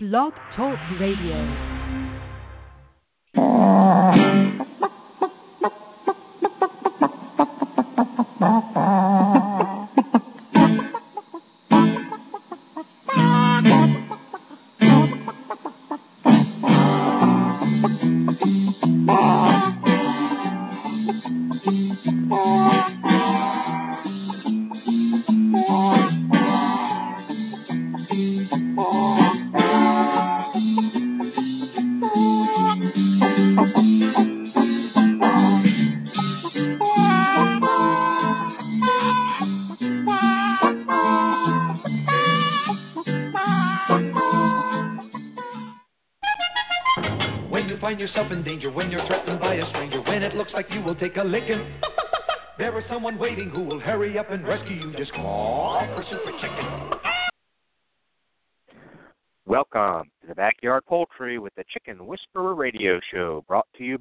Blog Talk Radio.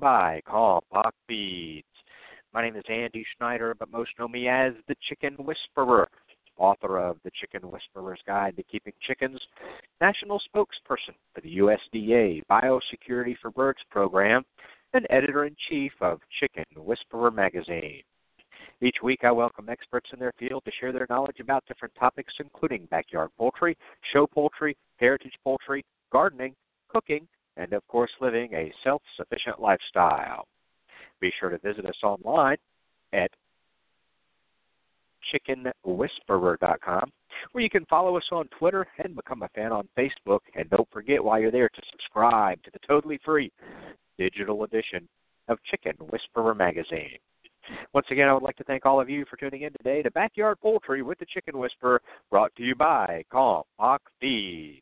By Kalmbach Feeds. My name is Andy Schneider, but most know me as the Chicken Whisperer, author of the Chicken Whisperer's Guide to Keeping Chickens, national spokesperson for the USDA Biosecurity for Birds program, and editor in chief of Chicken Whisperer magazine. Each week, I welcome experts in their field to share their knowledge about different topics, including backyard poultry, show poultry, heritage poultry, gardening, cooking, and of course, living a self sufficient lifestyle. Be sure to visit us online at chickenwhisperer.com, where you can follow us on Twitter and become a fan on Facebook. And don't forget, while you're there, to subscribe to the totally free digital edition of Chicken Whisperer magazine. Once again, I would like to thank all of you for tuning in today to Backyard Poultry with the Chicken Whisperer, brought to you by Kalmbach Feed.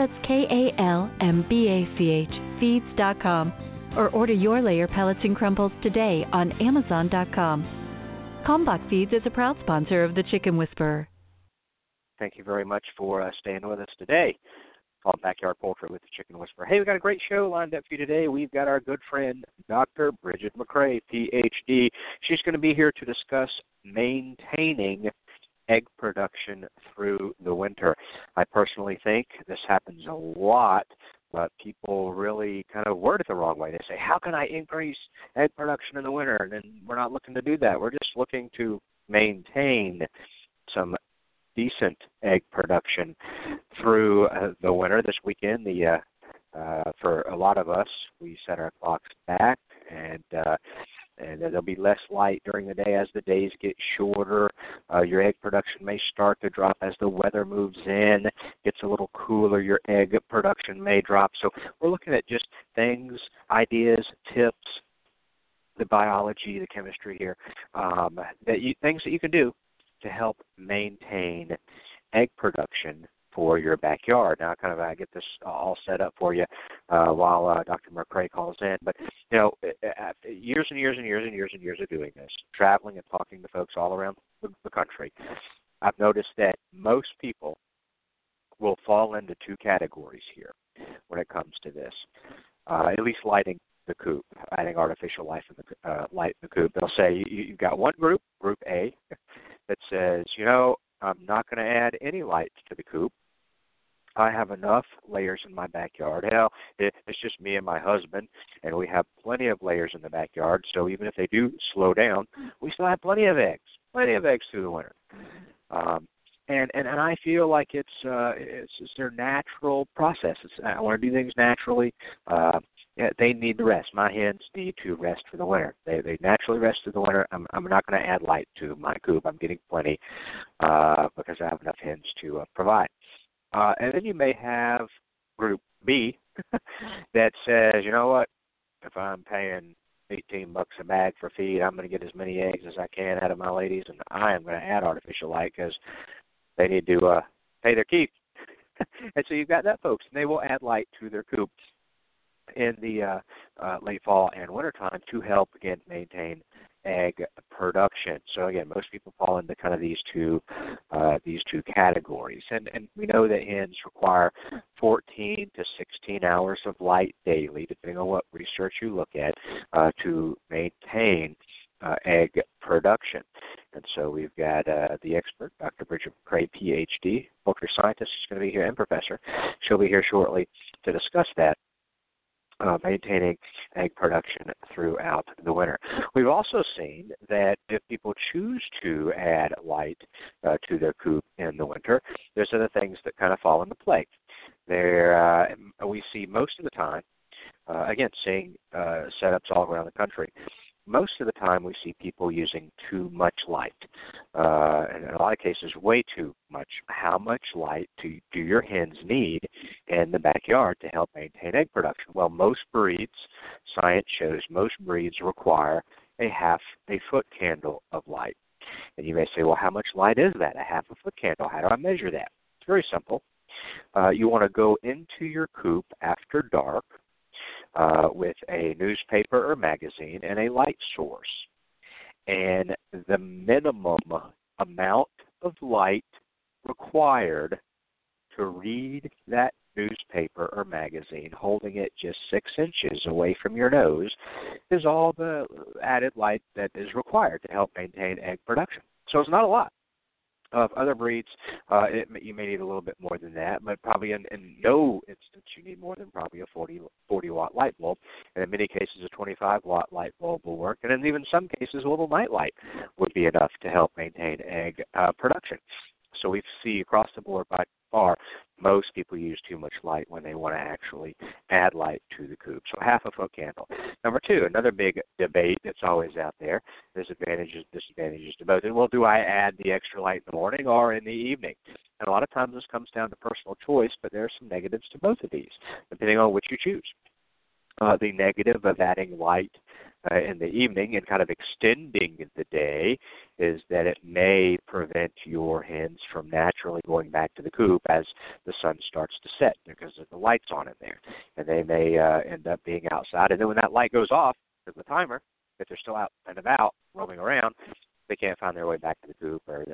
That's K A L M B A C H feeds.com. Or order your layer pellets and crumbles today on amazon.com. Kalmbach Feeds is a proud sponsor of the Chicken Whisperer. Thank you very much for uh, staying with us today on Backyard Poultry with the Chicken Whisperer. Hey, we've got a great show lined up for you today. We've got our good friend, Dr. Brigid McCrea, PhD. She's going to be here to discuss maintaining egg production through the winter. I personally think this happens a lot, but people really kind of word it the wrong way. They say, How can I increase egg production in the winter? And then we're not looking to do that. We're just looking to maintain some decent egg production through uh, the winter. This weekend, the uh, uh, for a lot of us, we set our clocks back, and uh, and there'll be less light during the day as the days get shorter. Uh, your egg production may start to drop as the weather moves in, gets a little cooler. Your egg production may drop. So we're looking at just things, ideas, tips, the biology, the chemistry here, um, that you things that you can do to help maintain egg production for your backyard. Now, kind of, I get this all set up for you uh, while uh, Dr. McCrea calls in. But you know, years and years and years and years and years of doing this, traveling and talking to folks all around the country, I've noticed that most people will fall into two categories here when it comes to this. Uh, at least lighting the coop, adding artificial life in the uh, light in the coop. They'll say you, you've got one group, Group A, that says, you know, I'm not going to add any lights to the coop. I have enough layers in my backyard. Hell, it, it's just me and my husband, and we have plenty of layers in the backyard. So even if they do slow down, we still have plenty of eggs, plenty of eggs through the winter. Um, and and and I feel like it's uh, it's, it's their natural process. It's, I want to do things naturally. Uh, they need to rest. My hens need to rest for the winter. They they naturally rest through the winter. I'm I'm not going to add light to my coop. I'm getting plenty uh, because I have enough hens to uh, provide. Uh, and then you may have group B that says, you know what, if I'm paying 18 bucks a bag for feed, I'm going to get as many eggs as I can out of my ladies, and I am going to add artificial light because they need to uh, pay their keep. and so you've got that, folks, and they will add light to their coop in the uh, uh, late fall and winter time to help again maintain egg production. So again, most people fall into kind of these two uh, these two categories, and and we know that hens require 14 to 16 hours of light daily, depending on what research you look at, uh, to maintain uh, egg production. And so we've got uh, the expert, Dr. Brigid McCrea, PhD, poultry scientist, is going to be here, and professor. She'll be here shortly to discuss that uh, maintaining egg production throughout the winter. We've also seen that if people choose to add light uh, to their coop in the winter, there's other things that kind of fall into play. There, uh, we see most of the time, uh, again, seeing uh, setups all around the country most of the time we see people using too much light, uh, and in a lot of cases, way too much. How much light do, do your hens need in the backyard to help maintain egg production? Well, most breeds, science shows, most breeds require a half a foot candle of light. And you may say, well, how much light is that? A half a foot candle. How do I measure that? It's very simple. Uh, you want to go into your coop after dark uh, with a newspaper or magazine and a light source. And the minimum amount of light required to read that newspaper or magazine, holding it just six inches away from your nose, is all the added light that is required to help maintain egg production. So it's not a lot of other breeds, uh, it, you may need a little bit more than that, but probably in, in no instance you need more than probably a 40, 40 watt light bulb. And in many cases, a 25 watt light bulb will work. And in even some cases, a little night light would be enough to help maintain egg uh, production. So we see across the board by far most people use too much light when they want to actually add light to the coop. So half a foot candle. Number two, another big debate that's always out there, there's advantages, disadvantages to both. And well, do I add the extra light in the morning or in the evening? And a lot of times this comes down to personal choice, but there are some negatives to both of these, depending on which you choose. Uh, the negative of adding light uh, in the evening and kind of extending the day is that it may prevent your hens from naturally going back to the coop as the sun starts to set because the lights on in there. And they may uh, end up being outside. And then when that light goes off, because the timer, if they're still out and about roaming around, they can't find their way back to the coop, or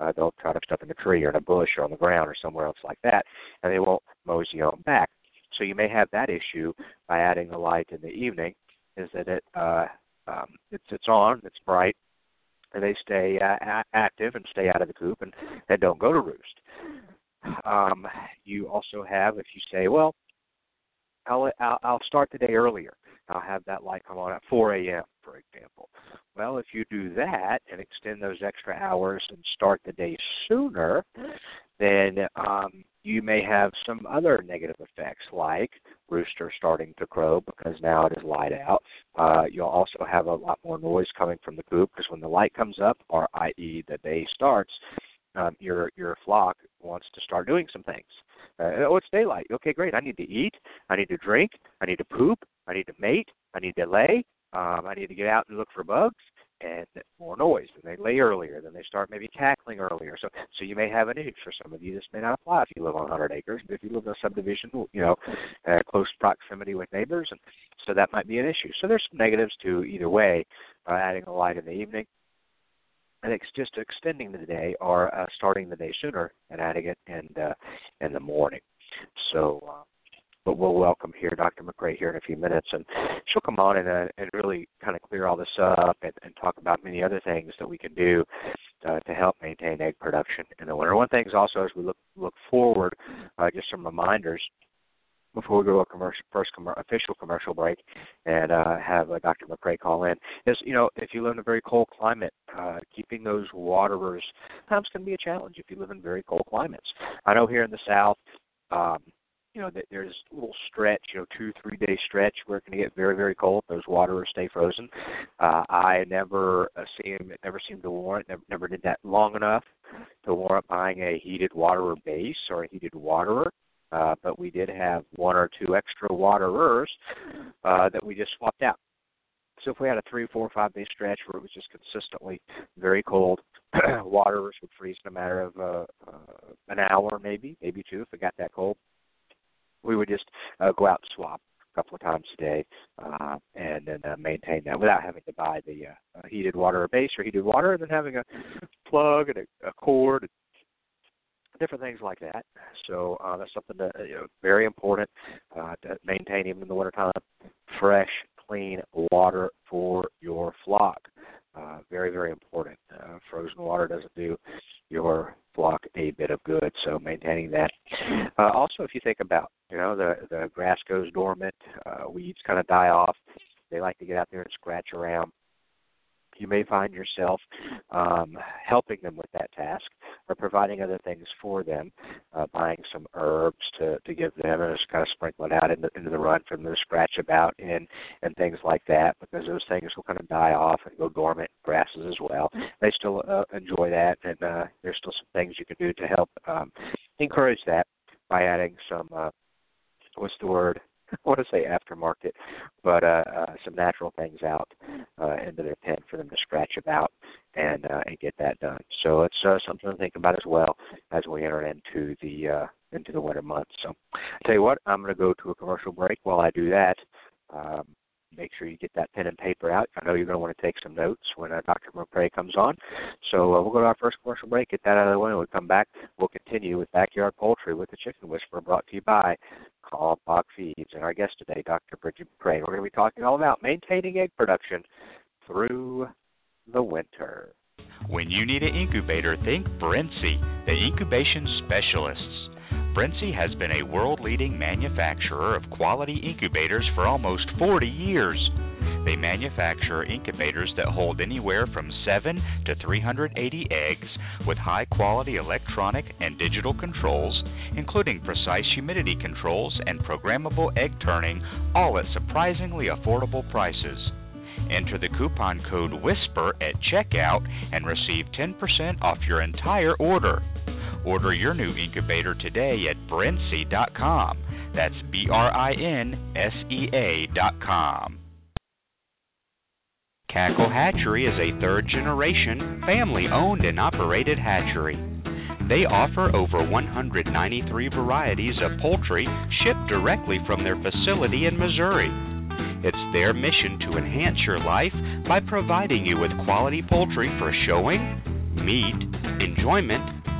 uh, uh, they'll try to stuff in a tree or in a bush or on the ground or somewhere else like that, and they won't mosey on back. So you may have that issue by adding the light in the evening, is that it uh, um, it's it's on, it's bright, and they stay uh, active and stay out of the coop and, and don't go to roost. Um, you also have if you say, well, I'll, I'll I'll start the day earlier. I'll have that light come on at 4 a.m. for example. Well, if you do that and extend those extra hours and start the day sooner, then um, you may have some other negative effects like rooster starting to crow because now it is light out. Uh, you'll also have a lot more noise coming from the coop because when the light comes up, or i.e. the day starts, um, your your flock wants to start doing some things. Uh, oh, it's daylight. Okay, great. I need to eat. I need to drink. I need to poop. I need to mate. I need to lay. Um, I need to get out and look for bugs and more noise. And they lay earlier. Then they start maybe cackling earlier. So so you may have an issue. For some of you, this may not apply if you live on 100 acres. But if you live in a subdivision, you know, uh, close proximity with neighbors, and so that might be an issue. So there's some negatives to either way. Uh, adding a light in the evening. And it's just extending the day or uh, starting the day sooner and adding it in uh, in the morning. So uh, but we'll welcome here Dr. McCrea here in a few minutes, and she'll come on and, uh, and really kind of clear all this up and, and talk about many other things that we can do uh, to help maintain egg production in the winter. One thing is also as we look look forward, uh, just some reminders before we go to a commercial, first com- official commercial break and uh, have uh, Dr. McCrea call in is, you know, if you live in a very cold climate, uh, keeping those waterers sometimes can be a challenge if you live in very cold climates. I know here in the South, um, you know, there's a little stretch, you know, two, three day stretch where it can get very, very cold. Those waterers stay frozen. Uh, I never seem, it never seemed to warrant, never, never did that long enough to warrant buying a heated waterer base or a heated waterer. Uh, but we did have one or two extra waterers uh, that we just swapped out. So if we had a three, four, five day stretch where it was just consistently very cold, waters would freeze in a matter of uh, uh, an hour, maybe, maybe two, if it got that cold. We would just uh, go out and swap a couple of times a day, uh, and then uh, maintain that without having to buy the uh, uh, heated water or base or heated water, and then having a plug and a, a cord. And, different things like that. So uh, that's something that you know very important uh, to maintain even in the wintertime. Fresh, clean water for your flock. Uh, very, very important. Uh, frozen water doesn't do your flock a bit of good, so maintaining that. Uh, also, if you think about, you know, the the grass goes dormant, uh, weeds kind of die off. They like to get out there and scratch around you may find yourself um, helping them with that task or providing other things for them, uh, buying some herbs to, to give them and just kind of sprinkle it out into, into the run them to scratch about in and things like that because those things will kind of die off and go dormant, grasses as well. They still uh, enjoy that and uh, there's still some things you can do to help um, encourage that by adding some, uh, what's the word? I want to say aftermarket, but uh, uh, some natural things out uh, into their pen for them to scratch about and uh, and get that done. So it's uh, something to think about as well as we enter into the uh, into the winter months. So, I tell you what, I'm going to go to a commercial break. While I do that, um, make sure you get that pen and paper out. I know you're going to want to take some notes when uh, Dr. McCrea comes on. So uh, we'll go to our first commercial break, get that out of the way, and we'll come back. We'll continue with Backyard Poultry with the Chicken Whisperer, brought to you by Call Kalmbach Feeds. And our guest today, Dr. Brigid McCrea. We're going to be talking all about maintaining egg production through the winter. When you need an incubator, think Brinsea, the incubation specialists. Brinsea has been a world leading manufacturer of quality incubators for almost 40 years. They manufacture incubators that hold anywhere from 7 to 380 eggs with high quality electronic and digital controls, including precise humidity controls and programmable egg turning, all at surprisingly affordable prices. Enter the coupon code WHISPER at checkout and receive 10% off your entire order. Order your new incubator today at brinsea.com. That's B R I N S E A.com. Cackle Hatchery is a third generation, family owned and operated hatchery. They offer over 193 varieties of poultry shipped directly from their facility in Missouri. It's their mission to enhance your life by providing you with quality poultry for showing, meat, enjoyment,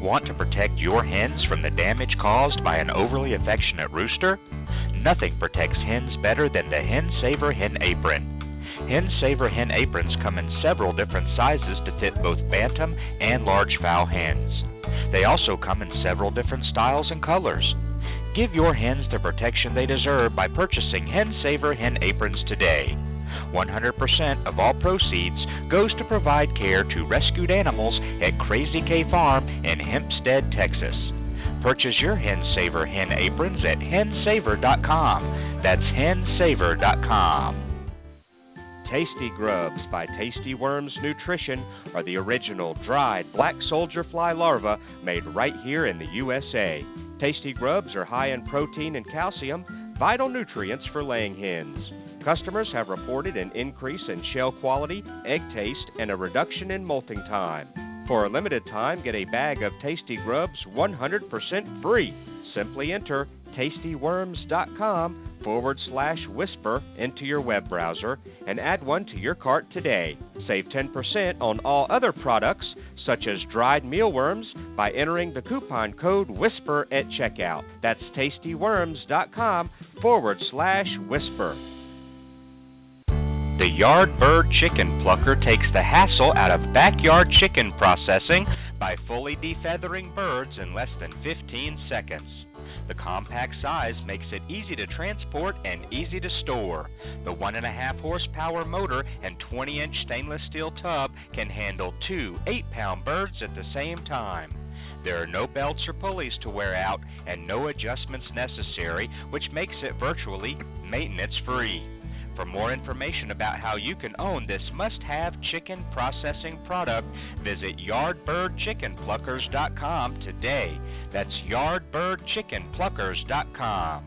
Want to protect your hens from the damage caused by an overly affectionate rooster? Nothing protects hens better than the Hen Saver Hen Apron. Hen Saver hen aprons come in several different sizes to fit both bantam and large fowl hens. They also come in several different styles and colors. Give your hens the protection they deserve by purchasing Hen Saver hen aprons today. 100% of all proceeds goes to provide care to rescued animals at Crazy K Farm in Hempstead, Texas. Purchase your Hen Saver hen aprons at hensaver.com. That's hensaver.com. Tasty Grubs by Tasty Worms Nutrition are the original dried black soldier fly larvae made right here in the USA. Tasty Grubs are high in protein and calcium, vital nutrients for laying hens. Customers have reported an increase in shell quality, egg taste, and a reduction in molting time. For a limited time, get a bag of Tasty Grubs 100% free. Simply enter tastyworms.com forward slash whisper into your web browser and add one to your cart today. Save 10% on all other products, such as dried mealworms, by entering the coupon code WHISPER at checkout. That's tastyworms.com forward slash whisper. The Yardbird Chicken Plucker takes the hassle out of backyard chicken processing by fully defeathering birds in less than 15 seconds. The compact size makes it easy to transport and easy to store. The 1.5 horsepower motor and 20 inch stainless steel tub can handle two 8 pound birds at the same time. There are no belts or pulleys to wear out and no adjustments necessary, which makes it virtually maintenance free. For more information about how you can own this must have chicken processing product, visit yardbirdchickenpluckers.com today. That's yardbirdchickenpluckers.com.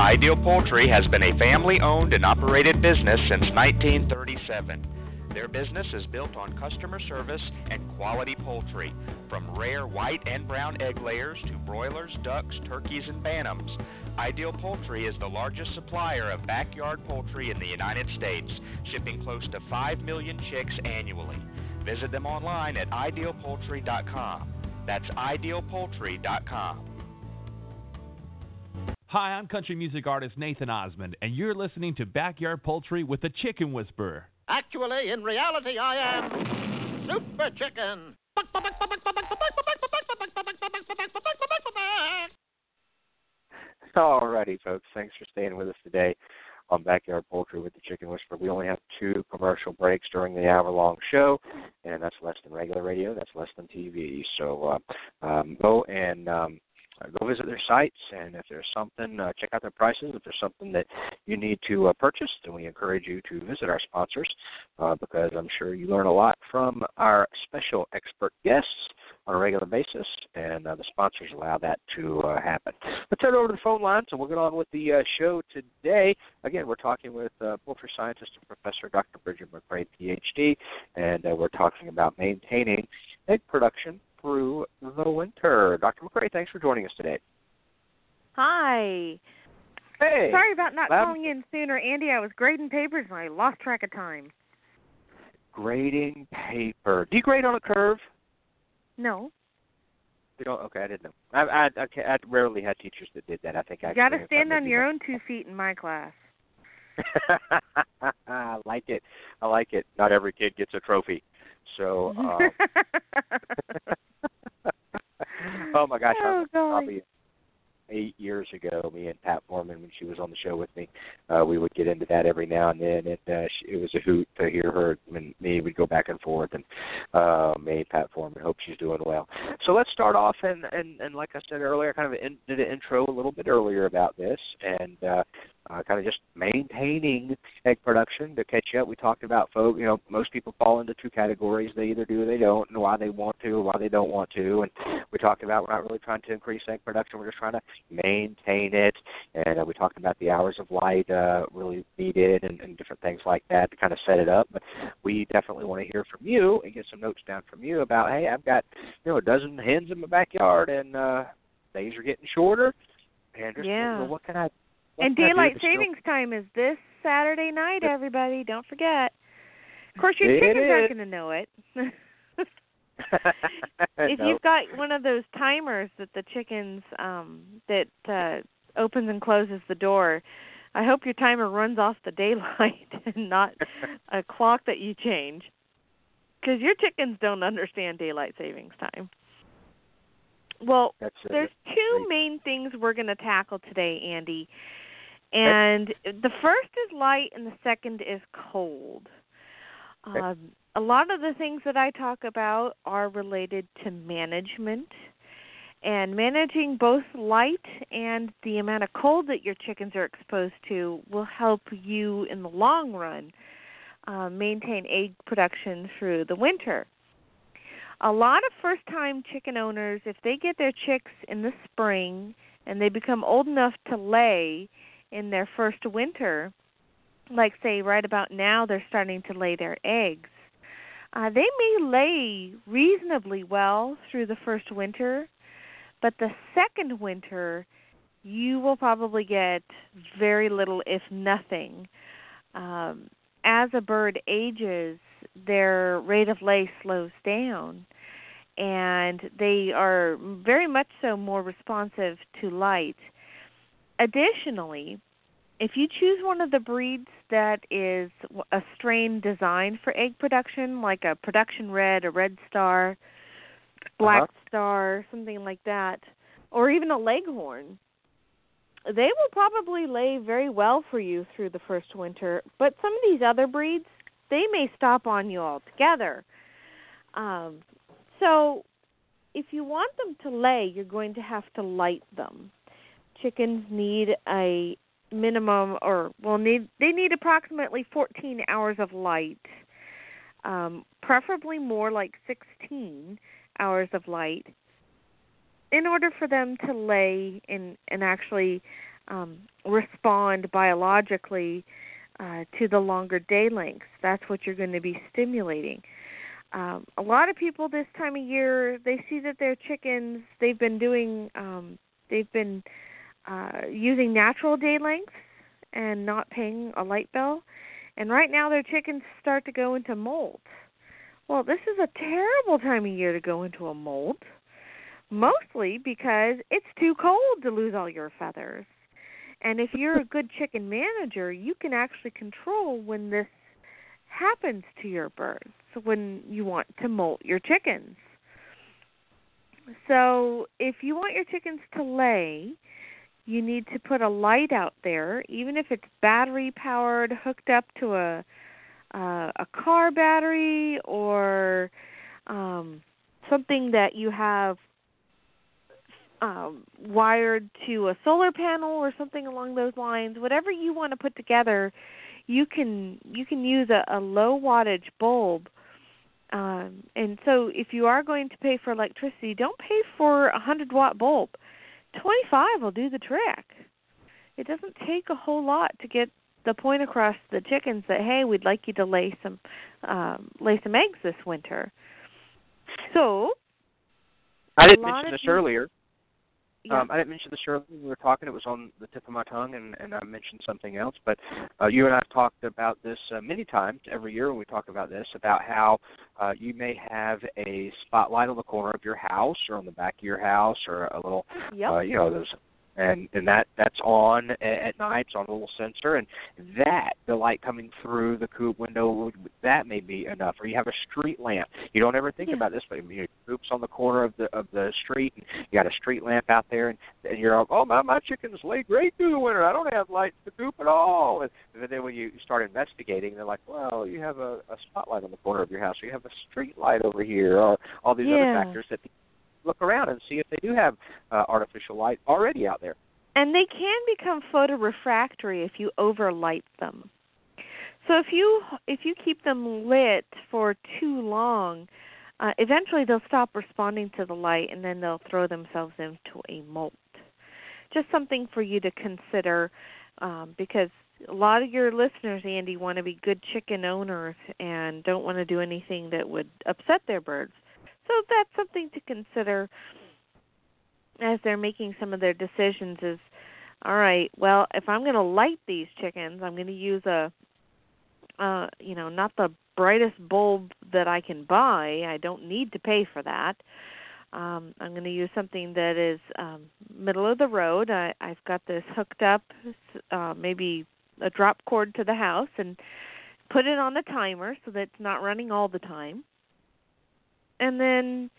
Ideal Poultry has been a family owned and operated business since 1937. Their business is built on customer service and quality poultry, from rare white and brown egg layers to broilers, ducks, turkeys, and bantams. Ideal Poultry is the largest supplier of backyard poultry in the United States, shipping close to 5 million chicks annually. Visit them online at idealpoultry.com. That's idealpoultry.com. Hi, I'm country music artist Nathan Osmond, and you're listening to Backyard Poultry with the Chicken Whisperer. Actually, in reality, I am Super Chicken. Alrighty, folks. Thanks for staying with us today on Backyard Poultry with the Chicken Whisperer. We only have two commercial breaks during the hour-long show, and that's less than regular radio. That's less than TV. So uh, um, go and um, uh, go visit their sites, and if there's something, uh, check out their prices. If there's something that you need to uh, purchase, then we encourage you to visit our sponsors uh, because I'm sure you learn a lot from our special expert guests on a regular basis, and uh, the sponsors allow that to uh, happen. Let's head over to the phone lines, and we'll get on with the uh, show today. Again, we're talking with uh, poultry scientist and professor Dr. Brigid McCrea, PhD, and uh, we're talking about maintaining egg production through the winter. Dr. McCrea, thanks for joining us today. Hi. Hey. Sorry about not calling in sooner, Andy. I was grading papers and I lost track of time. Grading paper. Do you grade on a curve? No, You don't. Okay, I didn't know. I I, I, ca- I rarely had teachers that did that. I think I you got to stand on your own two feet in my class. I like it. I like it. Not every kid gets a trophy. So, uh, oh my gosh, Oh, probably eight years ago, me and Pat Foreman, when she was on the show with me, uh, we would get into that every now and then, and uh, she, it was a hoot to hear her and me. We'd go back and forth, and uh, me, Pat Foreman, hope she's doing well. So let's start off, and and, and like I said earlier, I kind of in, did an intro a little bit earlier about this, and uh, uh, kind of just maintaining egg production to catch up. We talked about folk, you know, most people fall into two categories. They either do or they don't, and why they want to or why they don't want to. And we talked about we're not really trying to increase egg production. We're just trying to maintain it. And uh, we talked about the hours of light uh, really needed and, and different things like that to kind of set it up. But we definitely want to hear from you and get some notes down from you about, hey, I've got you know a dozen hens in my backyard, and uh, days are getting shorter. And just, Yeah. well, what can I and can I do daylight savings time is this Saturday night, everybody. Don't forget. Of course, your It chickens aren't going to know it. if No. you've got one of those timers that the chickens um that uh opens and closes the door, I hope your timer runs off the daylight and not a clock that you change. Cuz your chickens don't understand daylight savings time. Well, That's there's two main things we're going to tackle today, Andy. And the first is light and the second is cold. Okay. Um, a lot of the things that I talk about are related to management and managing both light and the amount of cold that your chickens are exposed to will help you in the long run uh, maintain egg production through the winter. A lot of first time chicken owners, if they get their chicks in the spring and they become old enough to lay in their first winter, like say right about now they're starting to lay their eggs, uh, they may lay reasonably well through the first winter, but the second winter you will probably get very little, if nothing. Um, as a bird ages, their rate of lay slows down, and they are very much so more responsive to light. Additionally, if you choose one of the breeds that is a strain designed for egg production, like a production red, a red star, black Uh-huh. star, something like that, or even a leghorn, they will probably lay very well for you through the first winter. But some of these other breeds, they may stop on you altogether. Um, so, if you want them to lay, you're going to have to light them. Chickens need a minimum, or well, need they need approximately 14 hours of light, um, preferably more like 16 hours of light in order for them to lay and and actually um, respond biologically uh, to the longer day lengths. That's what you're going to be stimulating. Um, a lot of people this time of year they see that their chickens they've been doing um, they've been uh, Uh, using natural day lengths and not paying a light bill, and right now their chickens start to go into molt. Well, this is a terrible time of year to go into a molt mostly because it's too cold to lose all your feathers. And if you're a good chicken manager, you can actually control when this happens to your birds, when you want to molt your chickens. So, if you want your chickens to lay, you need to put a light out there, even if it's battery powered, hooked up to a uh, a car battery or um, something that you have um, wired to a solar panel or something along those lines. Whatever you want to put together, you can you can use a, a low wattage bulb. Um, and so, if you are going to pay for electricity, don't pay for a hundred watt bulb. Twenty five will do the trick. It doesn't take a whole lot to get the point across to the chickens that hey, we'd like you to lay some um, lay some eggs this winter. So I didn't mention this earlier. Yeah. Um, I didn't mention this earlier when we were talking. It was on the tip of my tongue, and, and I mentioned something else. But uh, you and I have talked about this uh, many times every year when we talk about this about how uh, you may have a spotlight on the corner of your house or on the back of your house or a little, yep. uh, you know, those and and that that's on at night. It's on a little sensor, and that the light coming through the coop window that may be enough. Or you have a street lamp. You don't ever think yeah. about this, but you know, coops on the corner of the of the street, and you got a street lamp out there, and, and you're like, oh my my chickens lay great through the winter. I don't have lights to coop at all. And, and then when you start investigating, they're like, well, you have a, a spotlight on the corner of your house, or you have a street light over here, or all these yeah. other factors that look around and see if they do have uh, artificial light already out there. And they can become photorefractory if you overlight them. So if you if you keep them lit for too long, uh, eventually they'll stop responding to the light and then they'll throw themselves into a molt. Just something for you to consider um, because a lot of your listeners, Andy, want to be good chicken owners and don't want to do anything that would upset their birds. So that's something to consider as they're making some of their decisions is all right, well, if I'm going to light these chickens, I'm going to use a uh, you know, not the brightest bulb that I can buy. I don't need to pay for that. Um, I'm going to use something that is um, middle of the road. I, I've got this hooked up, uh, maybe a drop cord to the house, and put it on the timer so that it's not running all the time. And then,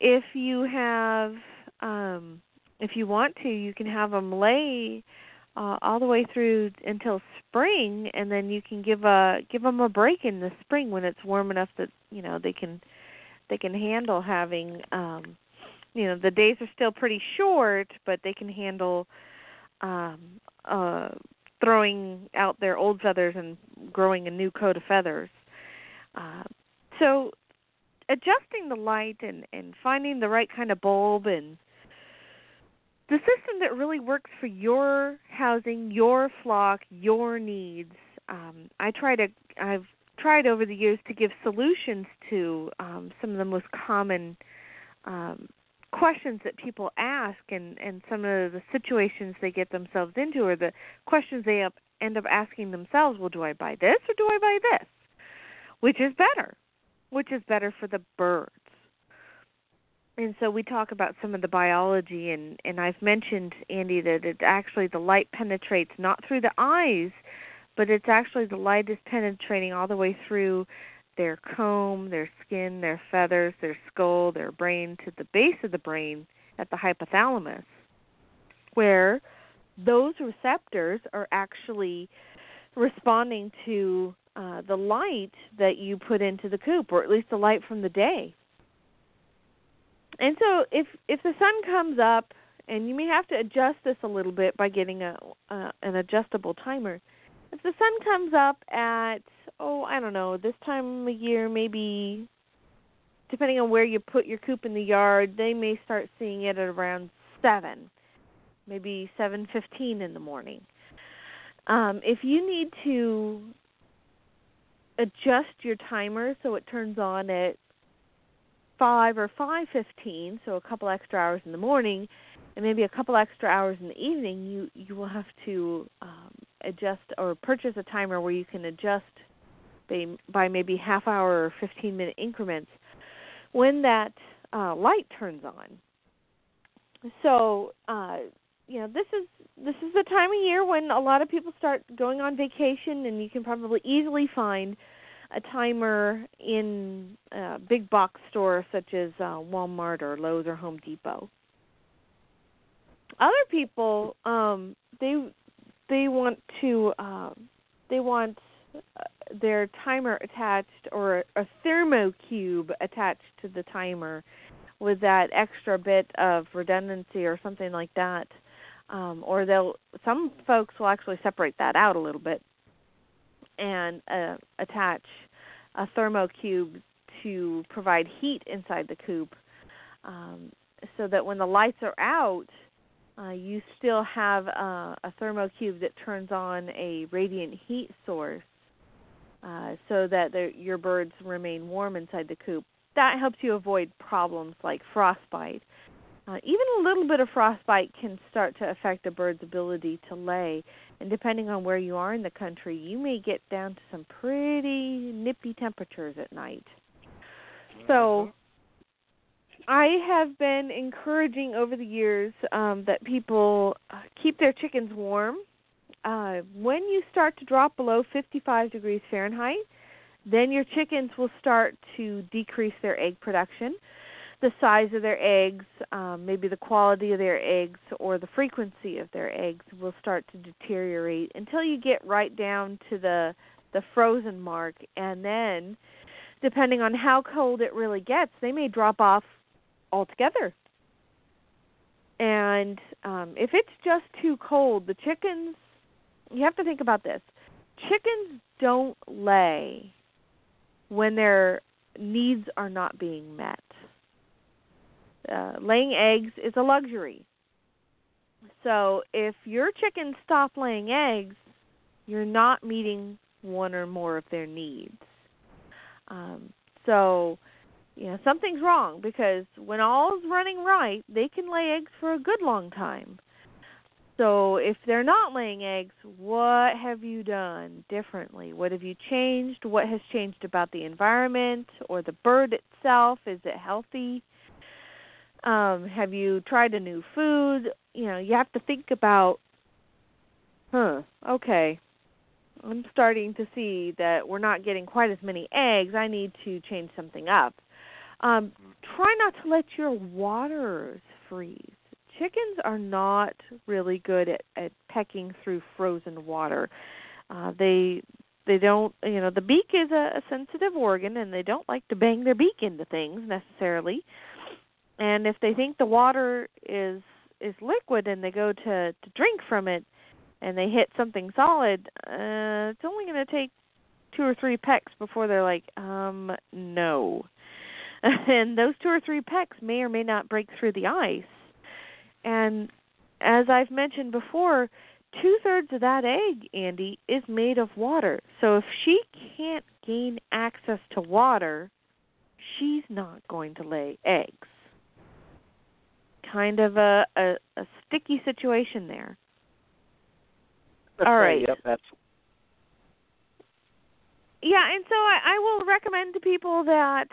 if you have, um, if you want to, you can have them lay uh, all the way through until spring, and then you can give a give them a break in the spring when it's warm enough that you know they can they can handle having um, you know the days are still pretty short, but they can handle um, uh, throwing out their old feathers and growing a new coat of feathers. Uh, so adjusting the light and and finding the right kind of bulb and the system that really works for your housing, your flock, your needs. Um, I try to. I've tried over the years to give solutions to um, some of the most common um, questions that people ask, and and some of the situations they get themselves into, or the questions they up, end up asking themselves. Well, do I buy this or do I buy this? Which is better? Which is better for the birds? and so we talk about some of the biology and and I've mentioned Andy that it actually the light penetrates not through the eyes but it's actually the light is penetrating all the way through their comb, their skin, their feathers, their skull, their brain to the base of the brain at the hypothalamus, where those receptors are actually responding to uh, the light that you put into the coop, or at least the light from the day. And so, if if the sun comes up, and you may have to adjust this a little bit by getting a uh, an adjustable timer. If the sun comes up at oh I don't know this time of year maybe depending on where you put your coop in the yard, they may start seeing it at around seven, maybe seven fifteen in the morning. Um, if you need to adjust your timer so it turns on at five or five fifteen, so a couple extra hours in the morning, and maybe a couple extra hours in the evening, you you will have to um, adjust or purchase a timer where you can adjust by, by maybe half hour or fifteen minute increments when that uh, light turns on. So uh, you know this is this is the time of year when a lot of people start going on vacation, and you can probably easily find a timer in a big box store such as uh, Walmart or Lowe's or Home Depot. Other people, um, they they want to uh, they want uh, their timer attached or a thermo cube attached to the timer with that extra bit of redundancy or something like that um, or they'll some folks will actually separate that out a little bit and uh, attach a thermo cube to provide heat inside the coop, um, so that when the lights are out, uh, you still have uh, a thermocube that turns on a radiant heat source, uh, so that your birds remain warm inside the coop. That helps you avoid problems like frostbite uh, even a little bit of frostbite can start to affect a bird's ability to lay, and depending on where you are in the country, you may get down to some pretty nippy temperatures at night. So, I have been encouraging over the years um, that people uh, keep their chickens warm. Uh, when you start to drop below 55 degrees Fahrenheit, then your chickens will start to decrease their egg production the size of their eggs, um, maybe the quality of their eggs, or the frequency of their eggs will start to deteriorate until you get right down to the the frozen mark, and then, depending on how cold it really gets, they may drop off altogether. And um, if it's just too cold, the chickens, you have to think about this. Chickens don't lay when their needs are not being met uh, laying eggs is a luxury. So if your chickens stop laying eggs, you're not meeting one or more of their needs. Um, so, you know, something's wrong because when all's running right, they can lay eggs for a good long time. So if they're not laying eggs, what have you done differently? What have you changed? What has changed about the environment or the bird itself? Is it healthy? Um, have you tried a new food? You know, you have to think about, huh, okay, I'm starting to see that we're not getting quite as many eggs. I need to change something up. Um, try not to let your waters freeze. Chickens are not really good at, at pecking through frozen water. Uh, they they don't you know the beak is a, a sensitive organ and they don't like to bang their beak into things necessarily and if they think the water is is liquid and they go to to drink from it and they hit something solid uh it's only going to take two or three pecks before they're like um no. And those two or three pecks may or may not break through the ice. And as i've mentioned before two thirds of that egg andy is made of water. So if she can't gain access to water she's not going to lay eggs kind of a a, a sticky situation there. That's All right. Yep, that's yeah, and so I, I will recommend to people that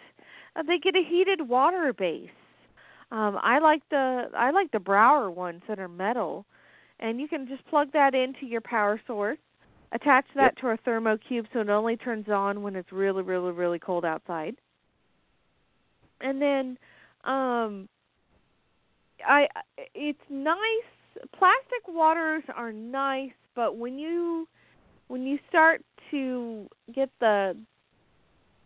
uh, they get a heated water base. Um, I like the I like the Brower ones that are metal, and you can just plug that into your power source. Attach that yep. to a thermo cube so it only turns on when it's really, really, really cold outside. And then um, I it's nice. Plastic waters are nice, but when you when you start to get the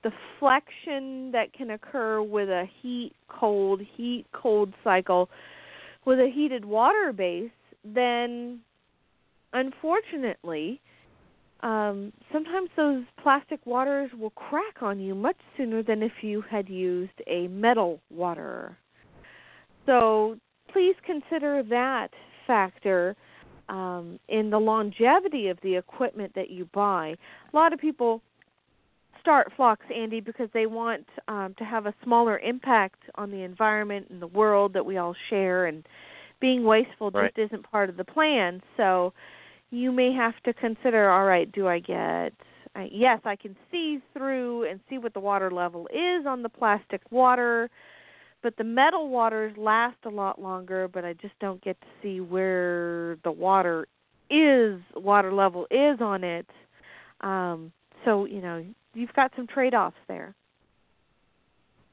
the flexion that can occur with a heat cold heat cold cycle with a heated water base, then unfortunately um, sometimes those plastic waters will crack on you much sooner than if you had used a metal water. So please consider that factor um, in the longevity of the equipment that you buy. A lot of people start flocks, Andy, because they want um, to have a smaller impact on the environment and the world that we all share, and being wasteful right. just isn't part of the plan. So you may have to consider all right do i get yes i can see through and see what the water level is on the plastic water but the metal waters last a lot longer but i just don't get to see where the water is water level is on it um so you know you've got some trade offs there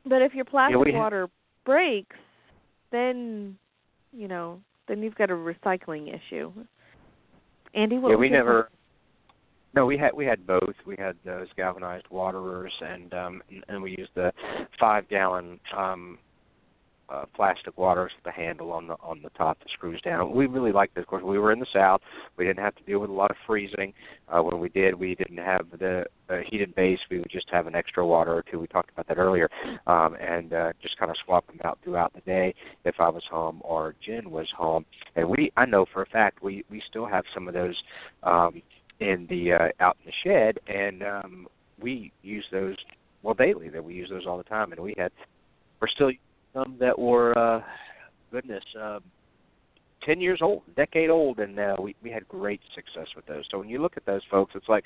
but if your plastic yeah, water breaks then you know then you've got a recycling issue Andy, what yeah, we never. No, we had we had both. We had those galvanized waterers, and um, and we used the five gallon um, uh, plastic waters with the handle on the on the top that screws down. We really liked it. Of course, we were in the south. We didn't have to deal with a lot of freezing. Uh, when we did, we didn't have the uh, heated base. We would just have an extra water or two. We talked about that earlier, um, and uh, just kind of swap them out throughout the day if I was home or Jen was home. And we, I know for a fact, we we still have some of those um, in the uh, out in the shed, and um, we use those well daily. That we use those all the time, and we had we're still some that were uh goodness um ten years old decade old and uh, we we had great success with those. So when you look at those folks it's like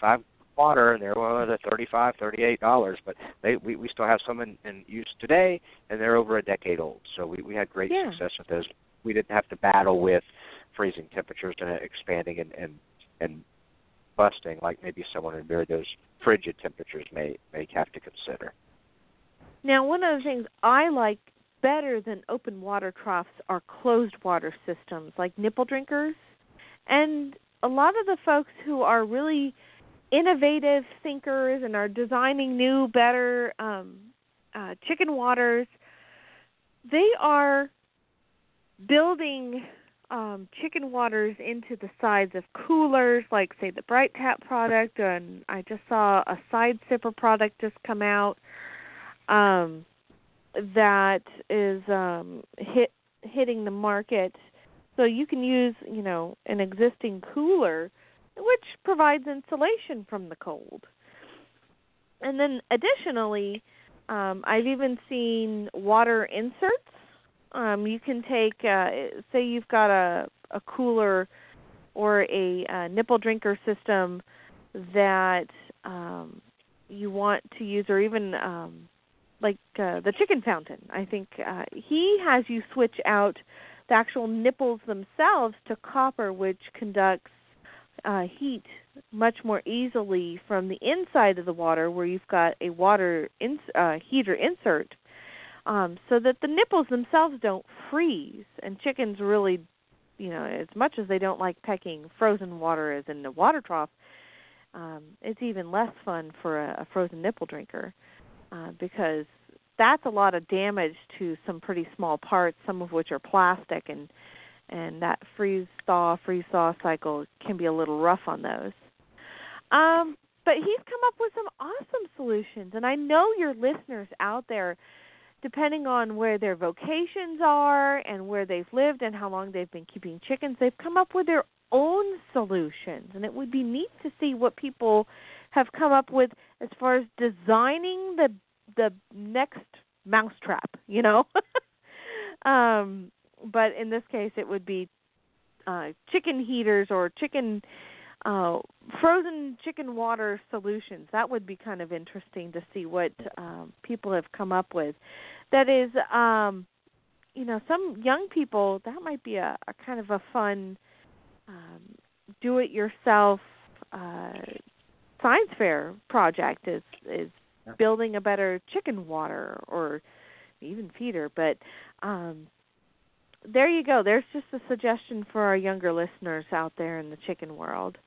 five water and they're well at thirty five thirty eight dollars but they we we still have some in, in use today and they're over a decade old. So we we had great yeah. success with those. We didn't have to battle with freezing temperatures and expanding and and and busting like maybe someone in very those frigid temperatures may may have to consider now, one of the things I like better than open water troughs are closed water systems like nipple drinkers. And a lot of the folks who are really innovative thinkers and are designing new, better um, uh, chicken waters, they are building um, chicken waters into the sides of coolers, like say the BriteTap product, and I just saw a side sipper product just come out um, that is um, hit hitting the market. So you can use, you know, an existing cooler, which provides insulation from the cold. And then additionally, um, I've even seen water inserts. Um, you can take, uh, say, you've got a a cooler or a, a nipple drinker system that um, you want to use, or even um, like uh, the chicken fountain. I think uh, he has you switch out the actual nipples themselves to copper, which conducts uh, heat much more easily from the inside of the water, where you've got a water ins- uh, heater insert, um, so that the nipples themselves don't freeze. And chickens really, you know, as much as they don't like pecking frozen water as in the water trough, um, it's even less fun for a, a frozen nipple drinker uh, because that's a lot of damage to some pretty small parts, some of which are plastic, and and that freeze thaw freeze thaw cycle can be a little rough on those. Um, but he's come up with some awesome solutions, and I know your listeners out there, depending on where their vocations are and where they've lived and how long they've been keeping chickens, they've come up with their own solutions, and it would be neat to see what people have come up with as far as designing the the next mousetrap, you know. um, but in this case, it would be uh, chicken heaters or chicken uh, frozen chicken water solutions. That would be kind of interesting to see what um, people have come up with. That is, um, you know, some young people that might be a, a kind of a fun um, do-it-yourself uh, science fair project. Is is building a better chicken water or even feeder but um there you go. There's just a suggestion for our younger listeners out there in the chicken world.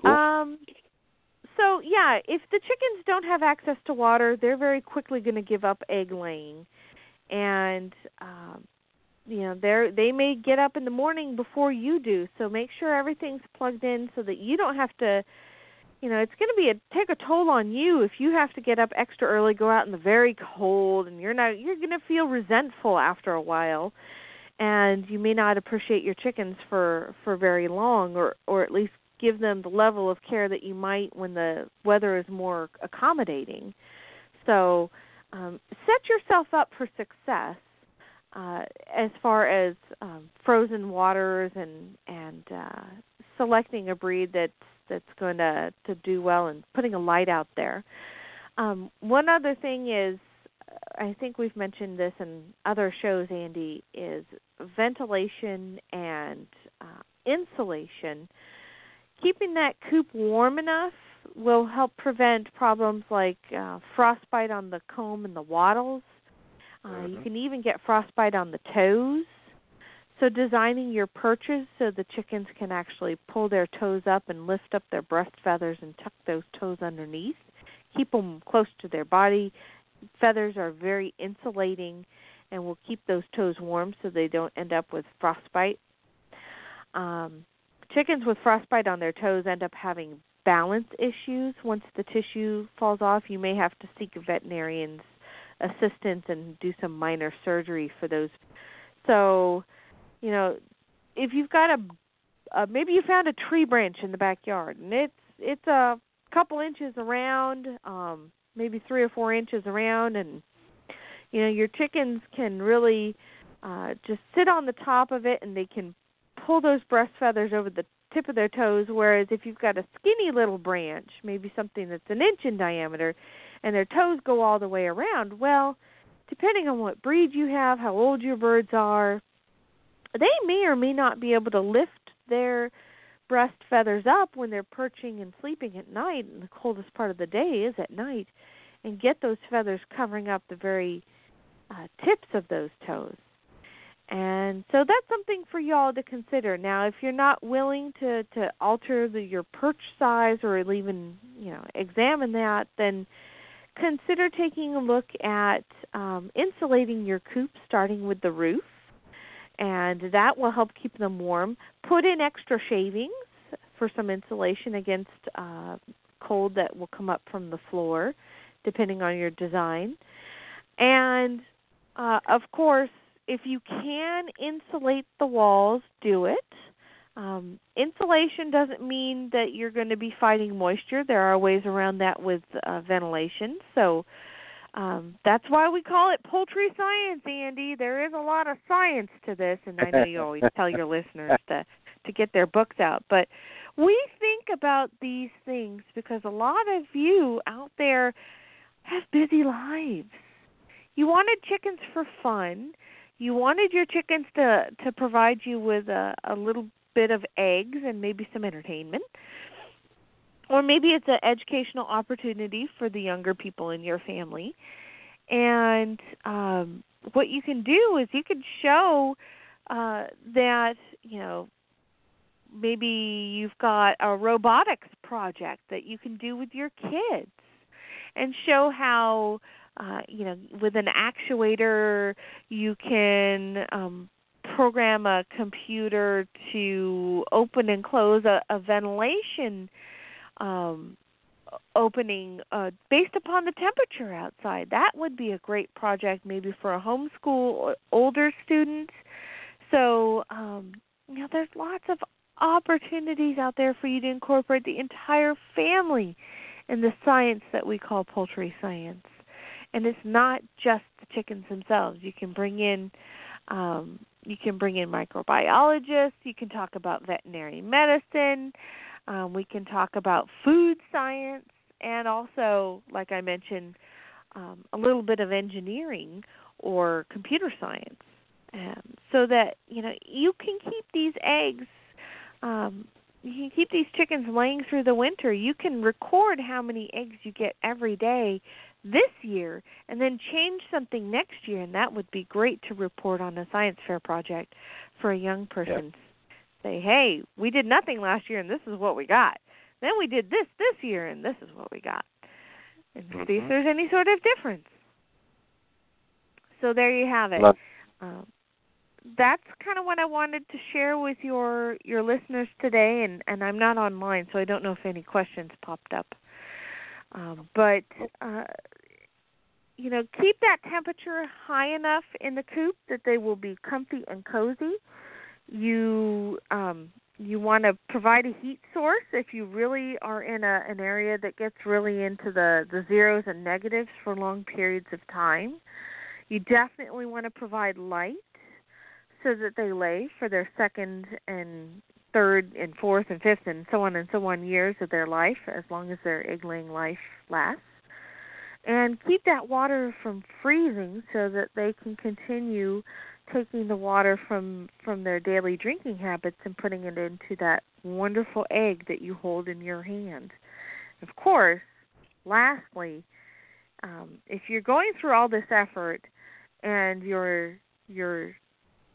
Cool. Um, so yeah, if the chickens don't have access to water, they're very quickly going to give up egg laying, and um, you know they they may get up in the morning before you do. So make sure everything's plugged in so that you don't have to. You know, it's going to be a take a toll on you if you have to get up extra early, go out in the very cold, and you're not you're going to feel resentful after a while, and you may not appreciate your chickens for for very long, or or at least give them the level of care that you might when the weather is more accommodating. So, um, set yourself up for success uh, as far as um, frozen waters and and uh, selecting a breed that's that's going to to do well and putting a light out there. Um, one other thing is, I think we've mentioned this in other shows, Andy, is ventilation and uh, insulation keeping that coop warm enough will help prevent problems like uh, frostbite on the comb and the wattles. Uh, Mm-hmm. You can even get frostbite on the toes. So designing your perches so the chickens can actually pull their toes up and lift up their breast feathers and tuck those toes underneath. Keep them close to their body. Feathers are very insulating and will keep those toes warm so they don't end up with frostbite. Um, chickens with frostbite on their toes end up having balance issues. Once the tissue falls off, you may have to seek a veterinarian's assistance and do some minor surgery for those. So, you know, if you've got a uh, maybe you found a tree branch in the backyard and it's it's a couple inches around, um maybe 3 or 4 inches around and you know, your chickens can really uh just sit on the top of it and they can pull those breast feathers over the tip of their toes. Whereas if you've got a skinny little branch maybe something that's an inch in diameter and their toes go all the way around well depending on what breed you have how old your birds are they may or may not be able to lift their breast feathers up when they're perching and sleeping at night and the coldest part of the day is at night and get those feathers covering up the very uh, tips of those toes and so that's something for y'all to consider. Now, if you're not willing to to alter the, your perch size or even you know examine that, then consider taking a look at um, insulating your coop, starting with the roof, and that will help keep them warm. Put in extra shavings for some insulation against uh, cold that will come up from the floor, depending on your design, and uh, of course if you can insulate the walls, do it. Um, insulation doesn't mean that you're going to be fighting moisture. There are ways around that with uh, ventilation. So um, that's why we call it poultry science, Andy. There is a lot of science to this, and I know you always tell your listeners to to get their books out. But we think about these things because a lot of you out there have busy lives. You wanted chickens for fun you wanted your chickens to to provide you with a a little bit of eggs and maybe some entertainment or maybe it's an educational opportunity for the younger people in your family. And um what you can do is you can show uh that you know maybe you've got a robotics project that you can do with your kids and show how uh, you know, with an actuator, you can um, program a computer to open and close a, a ventilation um, opening uh, based upon the temperature outside. That would be a great project, maybe for a homeschool older students. So, um, you know, there's lots of opportunities out there for you to incorporate the entire family in the science that we call poultry science and it's not just the chickens themselves. You can bring in um, you can bring in microbiologists. You can talk about veterinary medicine. Um, we can talk about food science, and also, like I mentioned, um, a little bit of engineering or computer science, um, so that you know you can keep these eggs. Um, you can keep these chickens laying through the winter. You can record how many eggs you get every day this year and then change something next year and that would be great to report on a science fair project for a young person say hey we did nothing last year and this is what we got. Then we did this this year and this is what we got. And mm-hmm. see if there's any sort of difference. So there you have it. Um, that's kind of what I wanted to share with your your listeners today and and I'm not online so I don't know if any questions popped up. Um, but uh, you know, keep that temperature high enough in the coop that they will be comfy and cozy. You um, you want to provide a heat source if you really are in a an area that gets really into the the zeros and negatives for long periods of time. You definitely want to provide light so that they lay for their second and third and fourth and fifth and so on and so on years of their life as long as their egg laying life lasts and keep that water from freezing so that they can continue taking the water from from their daily drinking habits and putting it into that wonderful egg that you hold in your hand. Of course, lastly, um, if you're going through all this effort and your your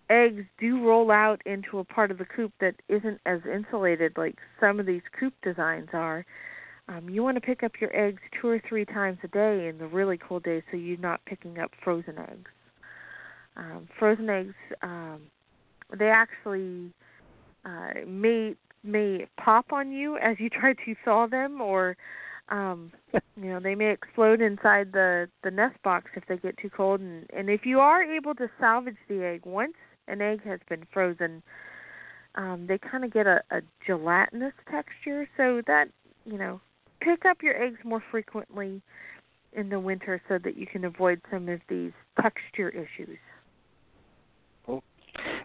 eggs do roll out into a part of the coop that isn't as insulated like some of these coop designs are, um, you want to pick up your eggs two or three times a day in the really cold days so you're not picking up frozen eggs. Um, frozen eggs, um, they actually uh, may may pop on you as you try to thaw them, or um, you know they may explode inside the the nest box if they get too cold. And and if you are able to salvage the egg once an egg has been frozen, um, they kind of get a, a gelatinous texture. So that you know pick up your eggs more frequently in the winter so that you can avoid some of these texture issues.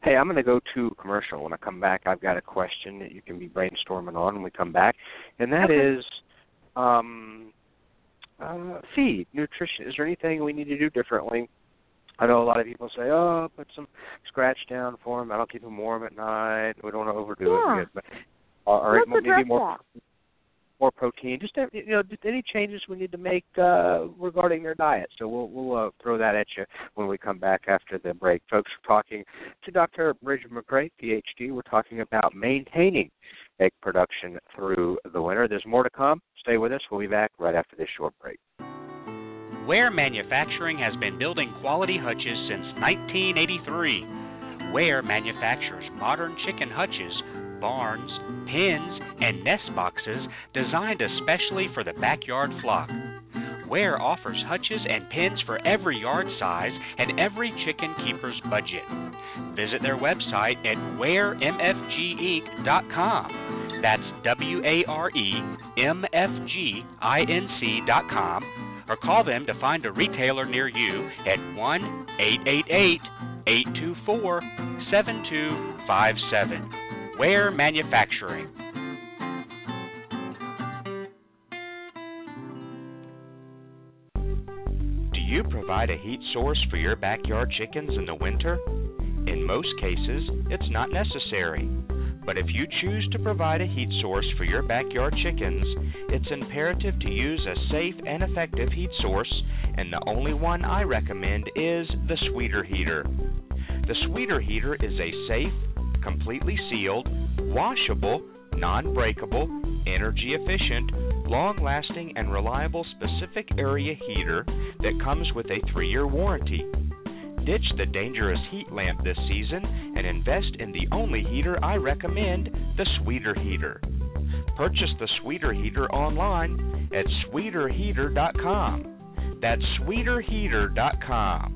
Hey, I'm going to go to commercial. When I come back, I've got a question that you can be brainstorming on when we come back, and that okay. is um, uh, feed, nutrition. Is there anything we need to do differently? I know a lot of people say, "Oh, put some scratch down for them. I don't keep them warm at night. We don't want to overdo yeah. it." But all right, maybe more that more protein. Just you know, any changes we need to make uh, regarding their diet. So we'll we'll uh, throw that at you when we come back after the break. Folks, we're talking to Dr. Brigid McCrea, PhD. We're talking about maintaining egg production through the winter. There's more to come. Stay with us. We'll be back right after this short break. Ware Manufacturing has been building quality hutches since 1983. Ware manufactures modern chicken hutches barns, pens, and nest boxes designed especially for the backyard flock. Ware offers hutches and pens for every yard size and every chicken keeper's budget. Visit their website at waremfginc.com. That's W A R E M F G I N C.com. Or call them to find a retailer near you at 1 888 824 7257. Ware Manufacturing. Do you provide a heat source for your backyard chickens in the winter? In most cases, it's not necessary. But if you choose to provide a heat source for your backyard chickens, it's imperative to use a safe and effective heat source, and the only one I recommend is the Sweeter Heater. The Sweeter Heater is a safe, completely sealed, washable, non breakable, energy efficient, long lasting, and reliable specific area heater that comes with a three year warranty. Ditch the dangerous heat lamp this season and invest in the only heater I recommend the Sweeter Heater. Purchase the Sweeter Heater online at sweeterheater.com. That's sweeterheater.com.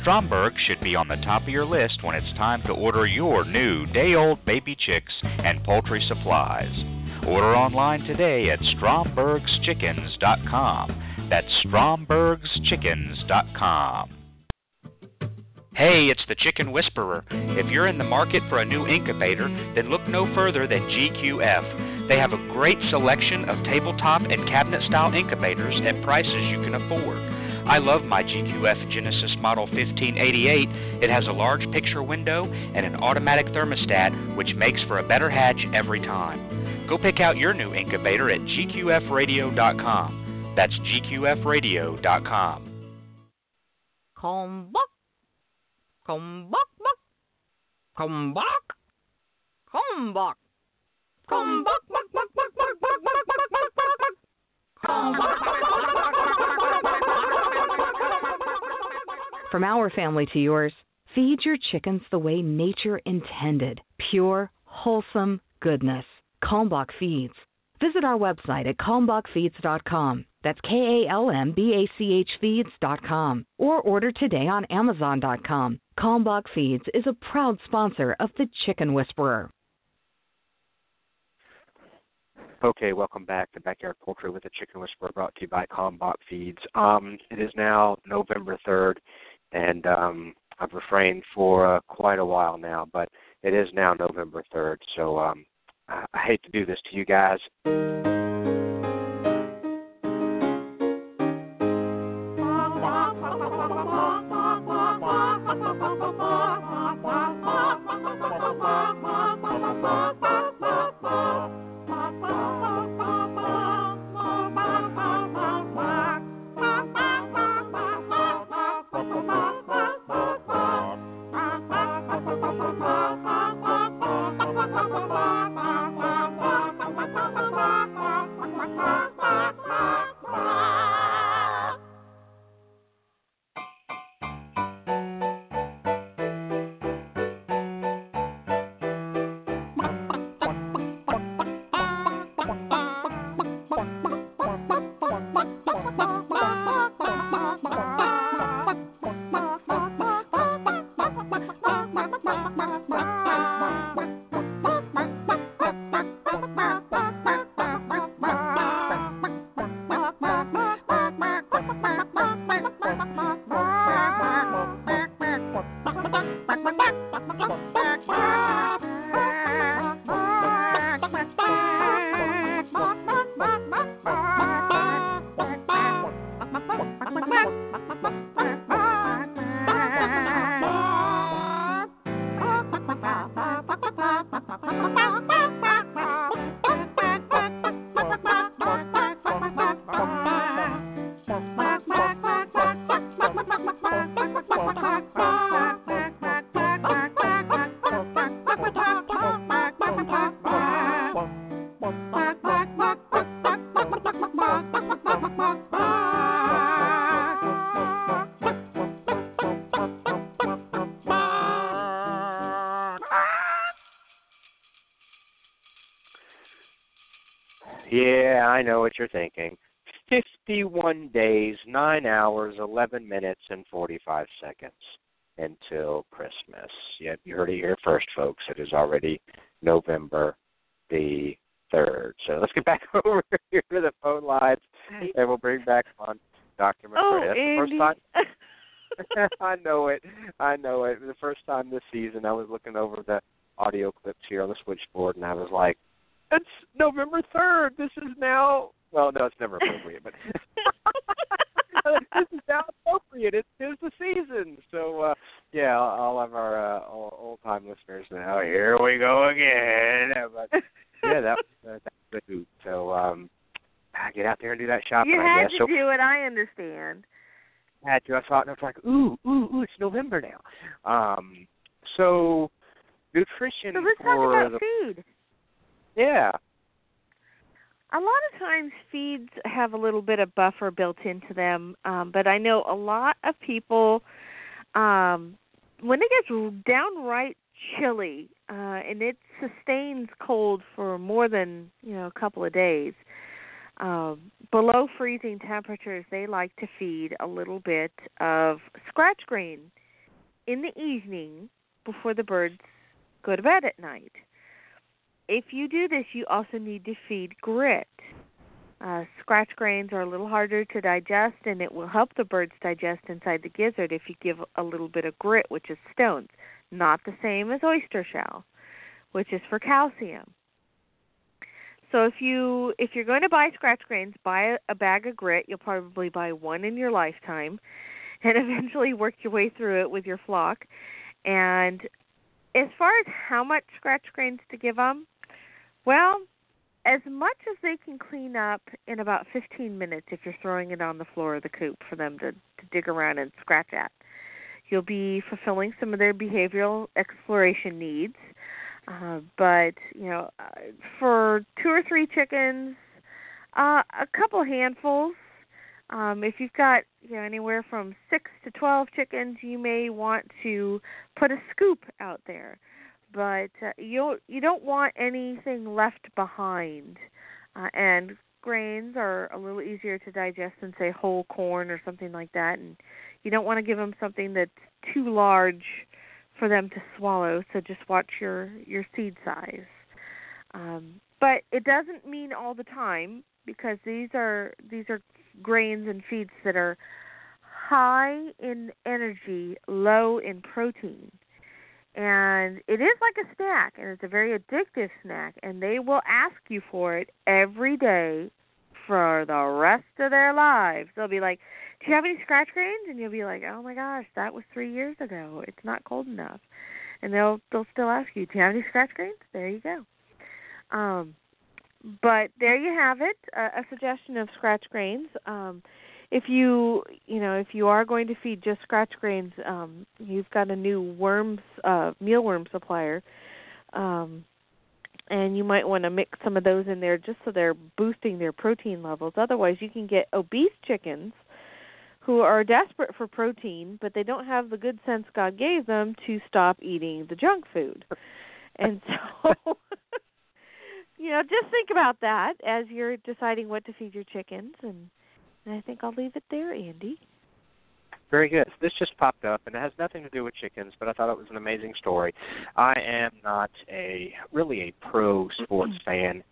Stromberg should be on the top of your list when it's time to order your new day old baby chicks and poultry supplies. Order online today at strombergschickens.com. That's strombergschickens.com. Hey, it's the Chicken Whisperer. If you're in the market for a new incubator, then look no further than GQF. They have a great selection of tabletop and cabinet style incubators at prices you can afford. I love my GQF Genesis Model 1588. It has a large picture window and an automatic thermostat, which makes for a better hatch every time. Go pick out your new incubator at gqfradio.com. That's gqfradio.com. Come back. Come back, back. Come back. Come back. Come back, back, back, back, back, back, back, back, back, back, back. Come back. From our family to yours, feed your chickens the way nature intended pure, wholesome goodness. Kalmbach Feeds. Visit our website at kalmbachfeeds.com. That's K A L M B A C H feeds.com. Or order today on Amazon.com. Kalmbach Feeds is a proud sponsor of The Chicken Whisperer. Okay, welcome back to Backyard Poultry with the Chicken Whisperer, brought to you by Kalmbach Feeds. Um, it is now November 3rd, and um, I've refrained for uh, quite a while now, but it is now November 3rd, so um, I, I hate to do this to you guys. What you're thinking. 51 days, 9 hours, 11 minutes, and 45 seconds until Christmas. Yep, you heard it here first, folks. It is already November the 3rd. So let's get back over here to the phone lines, and we'll bring back on Dr. McCrea. Oh, That's the Andy. first time. I know it. I know it. The first time this season, I was looking over the audio clips here on the switchboard, and I was like, "It's November third. This is now." Well, no, it's never appropriate, but this is now appropriate. It's the season. So, uh, yeah, all of our uh, old time listeners now. Here we go again. But yeah, that uh, that was a hoot. So, um, get out there and do that shopping. you I had guess. to so, do it. I understand. had to. I saw it and I was like, ooh, ooh, ooh, it's November now. Um, so nutrition So let's talk about the feed. Yeah, A lot of times feeds have a little bit of buffer built into them, um, but I know a lot of people um when it gets downright chilly uh and it sustains cold for more than, you know, a couple of days. Um below freezing temperatures, they like to feed a little bit of scratch grain in the evening before the birds go to bed at night if you do this, you also need to feed grit. Uh, scratch grains are a little harder to digest, and it will help the birds digest inside the gizzard if you give a little bit of grit, which is stones. Not the same as oyster shell, which is for calcium. So if you if you're going to buy scratch grains, buy a, a bag of grit. You'll probably buy one in your lifetime, and eventually work your way through it with your flock. And as far as how much scratch grains to give them, well, as much as they can clean up in about 15 minutes if you're throwing it on the floor of the coop for them to, to dig around and scratch at. You'll be fulfilling some of their behavioral exploration needs. Uh, but, you know, uh, for two or three chickens, uh, a couple handfuls. Um, if you've got you know anywhere from six to twelve chickens, you may want to put a scoop out there but uh, you you don't want anything left behind. Uh, and grains are a little easier to digest than say whole corn or something like that, and you don't want to give them something that's too large for them to swallow. So just watch your your seed size. Um, but it doesn't mean all the time because these are these are grains and feeds that are high in energy, low in protein and it is like a snack and it's a very addictive snack and they will ask you for it every day for the rest of their lives. They'll be like do you have any scratch grains? And you'll be like oh my gosh that was three years ago. It's not cold enough. And they'll they'll still ask you do you have any scratch grains? There you go. Um but there you have it a, a suggestion of scratch grains. Um if you you know if you are going to feed just scratch grains um you've got a new worms uh mealworm supplier um and you might want to mix some of those in there just so they're boosting their protein levels. Otherwise you can get obese chickens who are desperate for protein but they don't have the good sense God gave them to stop eating the junk food. And so you know just think about that as you're deciding what to feed your chickens and and I think I'll leave it there, Andy. Very good. This just popped up, and it has nothing to do with chickens, but I thought it was an amazing story. I am not a really a pro sports fan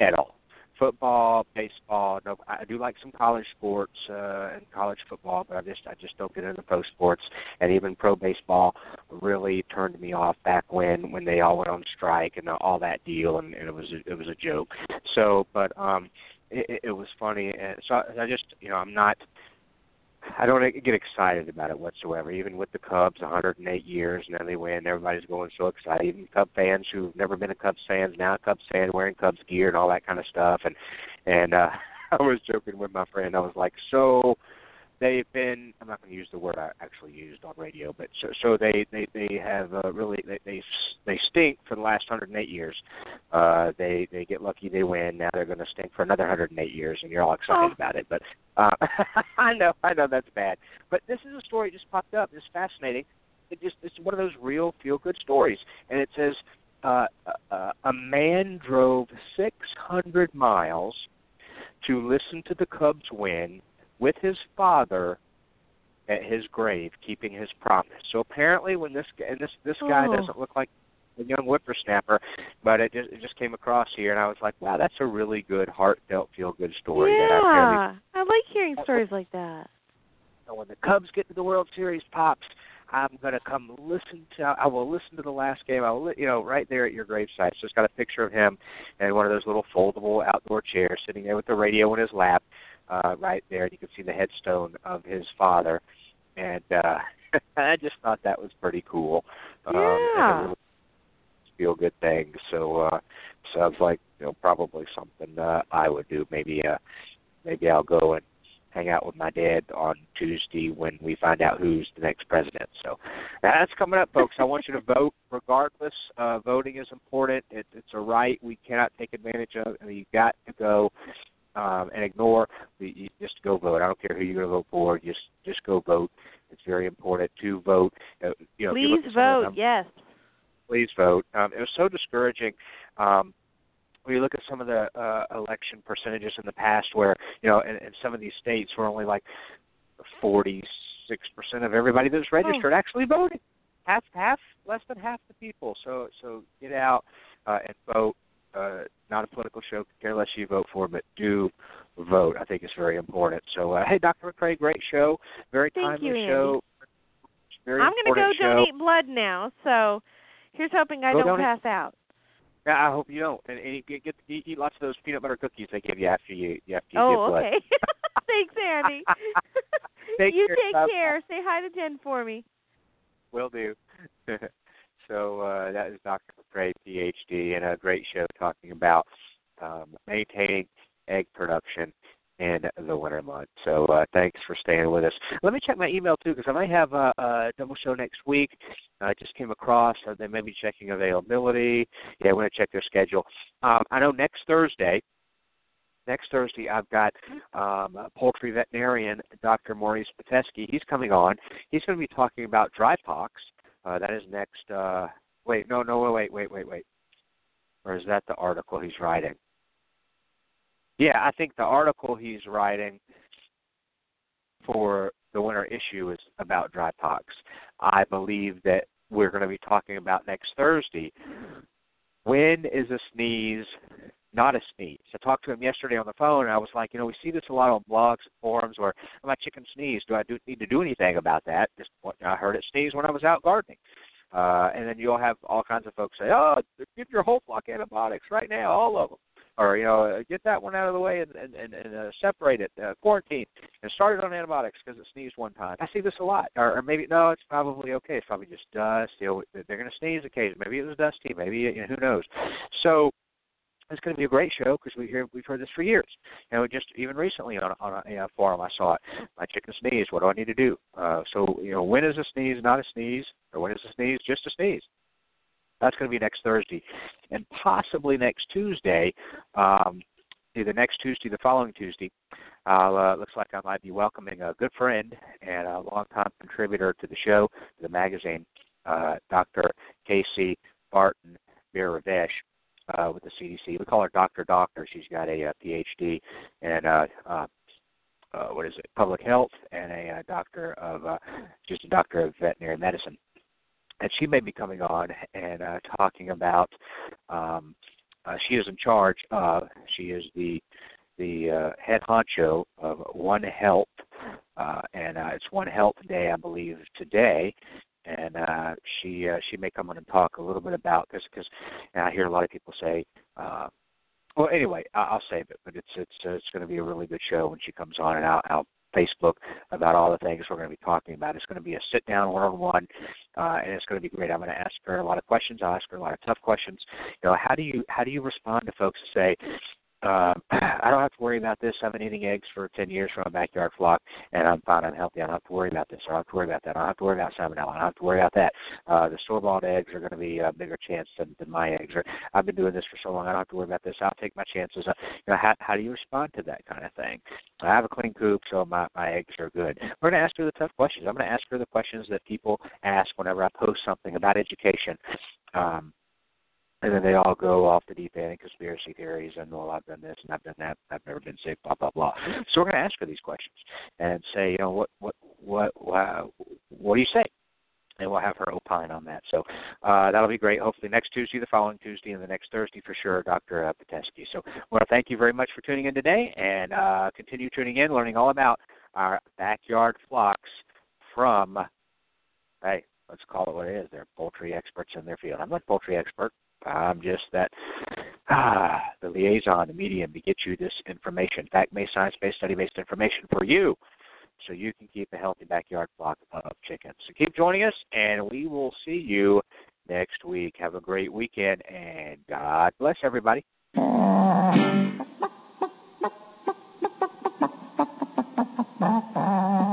at all. Football, baseball. No, I do like some college sports uh, and college football, but I just I just don't get into pro sports. And even pro baseball really turned me off back when when they all went on strike and all that deal, and, and it was a, it was a joke. So, but um, it, it was funny. And so I just, you know, I'm not. I don't get excited about it whatsoever. Even with the Cubs, 108 years, and then they win. Everybody's going so excited. Even Cub fans who've never been a Cubs fans now Cubs fans wearing Cubs gear and all that kind of stuff. And and uh, I was joking with my friend. I was like, so they've been I'm not going to use the word I actually used on radio, but so so they they they have uh, really they they they stink for the last 108 years. Uh they they get lucky they win. Now they're going to stink for another 108 years and you're all excited oh. about it. But uh I know I know that's bad. But this is a story just popped up. It's fascinating. It just it's one of those real feel good stories and it says uh, uh a man drove 600 miles to listen to the Cubs win with his father at his grave, keeping his promise. So apparently, when this and this this guy Oh. doesn't look like a young whippersnapper, but it just it just came across here, and I was like, wow, that's a really good, heartfelt, feel good story. That I apparently, yeah, I like hearing stories like that. so when the Cubs get to the World Series, pops. I'm gonna come listen to. I will listen to the last game. I will, you know, right there at your gravesite. So it's got a picture of him and one of those little foldable outdoor chairs, sitting there with the radio in his lap, uh, right there. And you can see the headstone of his father, and uh, I just thought that was pretty cool. Um, Yeah. really feel good thing. So uh, sounds like you know probably something uh, I would do. Maybe uh, maybe I'll go and hang out with my dad on Tuesday when we find out who's the next president. So that's coming up, folks. I want you to vote regardless. Uh, voting is important. It, it's a right we cannot take advantage of. I mean, you've got to go um, and ignore. You, you just go vote. I don't care who you're going to vote for. Just just go vote. It's very important to vote. Uh, you know, if you look Please at some of the vote. numbers- Yes. please vote. Um, it was so discouraging. Um, when you look at some of the uh, election percentages in the past, where you know, in, in some of these states, where only like forty-six percent of everybody that's registered actually voted. Half, half, less than half the people. So, so get out uh, and vote. Uh, not a political show. Care less you vote for, but do vote. I think it's very important. So, uh, hey, Dr. McCrea, great show, very Thank timely you, show. Very I'm going to go show. donate blood now. So here's hoping I Go don't donate. pass out. Yeah, I hope you don't. And, and you get, get eat, lots of those peanut butter cookies they give you after you after you oh, blood. okay. Thanks, Andy. Take you care. take care. Say hi to Jen for me. Will do. so uh, that is Dr. McCrea, PhD, and a great show talking about um, maintaining egg production in the winter months. So uh, thanks for staying with us. Let me check my email too, because I might have a, a double show next week. I just came across. Uh, they may be checking availability. Yeah, I'm going to check their schedule. Um, I know next Thursday. Next Thursday, I've got um, poultry veterinarian, Dr. Maurice Pitesky. He's coming on. He's going to be talking about dry pox. Uh, that is next. Uh, wait, no, no, wait, wait, wait, wait. Or is that the article he's writing? Yeah, I think the article he's writing for the winter issue is about dry pox. I believe that we're going to be talking about next Thursday. When is a sneeze not a sneeze? I talked to him yesterday on the phone, and I was like, you know, we see this a lot on blogs and forums where my chicken sneezed. Do I do, need to do anything about that? Just I heard it sneeze when I was out gardening. Uh, and then you'll have all kinds of folks say, "Oh, give your whole flock antibiotics right now, all of them," or you know, uh, get that one out of the way and and, and, and uh, separate it, uh, quarantine, and start it on antibiotics because it sneezed one time. I see this a lot. Or, or maybe no, it's probably okay. It's probably just dust. You know, they're going to sneeze occasionally. Maybe it was dusty. Maybe you know, who knows. So it's going to be a great show because we hear we've heard this for years. You know, just even recently on a, on a, a forum I saw it. My chicken sneeze. What do I need to do? Uh, so you know, when is a sneeze not a sneeze, or when is a sneeze just a sneeze? That's going to be next Thursday, and possibly next Tuesday. Um, either next Tuesday, the following Tuesday. Uh, looks like I might be welcoming a good friend and a longtime contributor to the show, to the magazine, uh, Dr. Casey Barton Behravesh uh, with the CDC. We call her Doctor Doctor. She's got a, uh PhD in uh, uh, uh, what is it, public health, and a uh, doctor of uh, just a doctor of veterinary medicine. And she may be coming on and uh, talking about. Um, uh, she is in charge. Uh, she is the the uh, head honcho of One Health, uh, and uh, it's One Health Day, I believe, today and uh, she uh, she may come on and talk a little bit about this because I hear a lot of people say. Uh, well, anyway, I'll save it, but it's it's uh, it's going to be a really good show when she comes on and out out Facebook about all the things we're going to be talking about. It's going to be a sit down one on one, and it's going to be great. I'm going to ask her a lot of questions. I'll ask her a lot of tough questions. You know, how do you how do you respond to folks who say, uh, I don't have to worry about this. I've been eating eggs for 10 years from a backyard flock, and I'm fine. I'm healthy. I don't have to worry about this. I don't have to worry about that. I don't have to worry about salmonella. I don't have to worry about that. Uh, the store-bought eggs are going to be a bigger chance than, than my eggs. Or I've been doing this for so long. I don't have to worry about this. I'll take my chances. Uh, you know, how, how do you respond to that kind of thing? I have a clean coop, so my, my eggs are good. We're going to ask her the tough questions. I'm going to ask her the questions that people ask whenever I post something about education. Um, and then they all go off the deep end in conspiracy theories and well I've done this and I've done that I've never been sick blah blah blah. So we're going to ask her these questions and say you know what what what what, what do you say? And we'll have her opine on that. So uh, that'll be great. Hopefully next Tuesday, the following Tuesday, and the next Thursday for sure, Dr. Uh. So I want to thank you very much for tuning in today and uh, continue tuning in, learning all about our backyard flocks from, hey, let's call it what it is. They're poultry experts in their field. I'm not a poultry expert. I'm just that ah, the liaison, the medium to get you this information, fact-based, science-based, study-based information for you, so you can keep a healthy backyard flock of chickens. So keep joining us, and we will see you next week. Have a great weekend, and God bless everybody.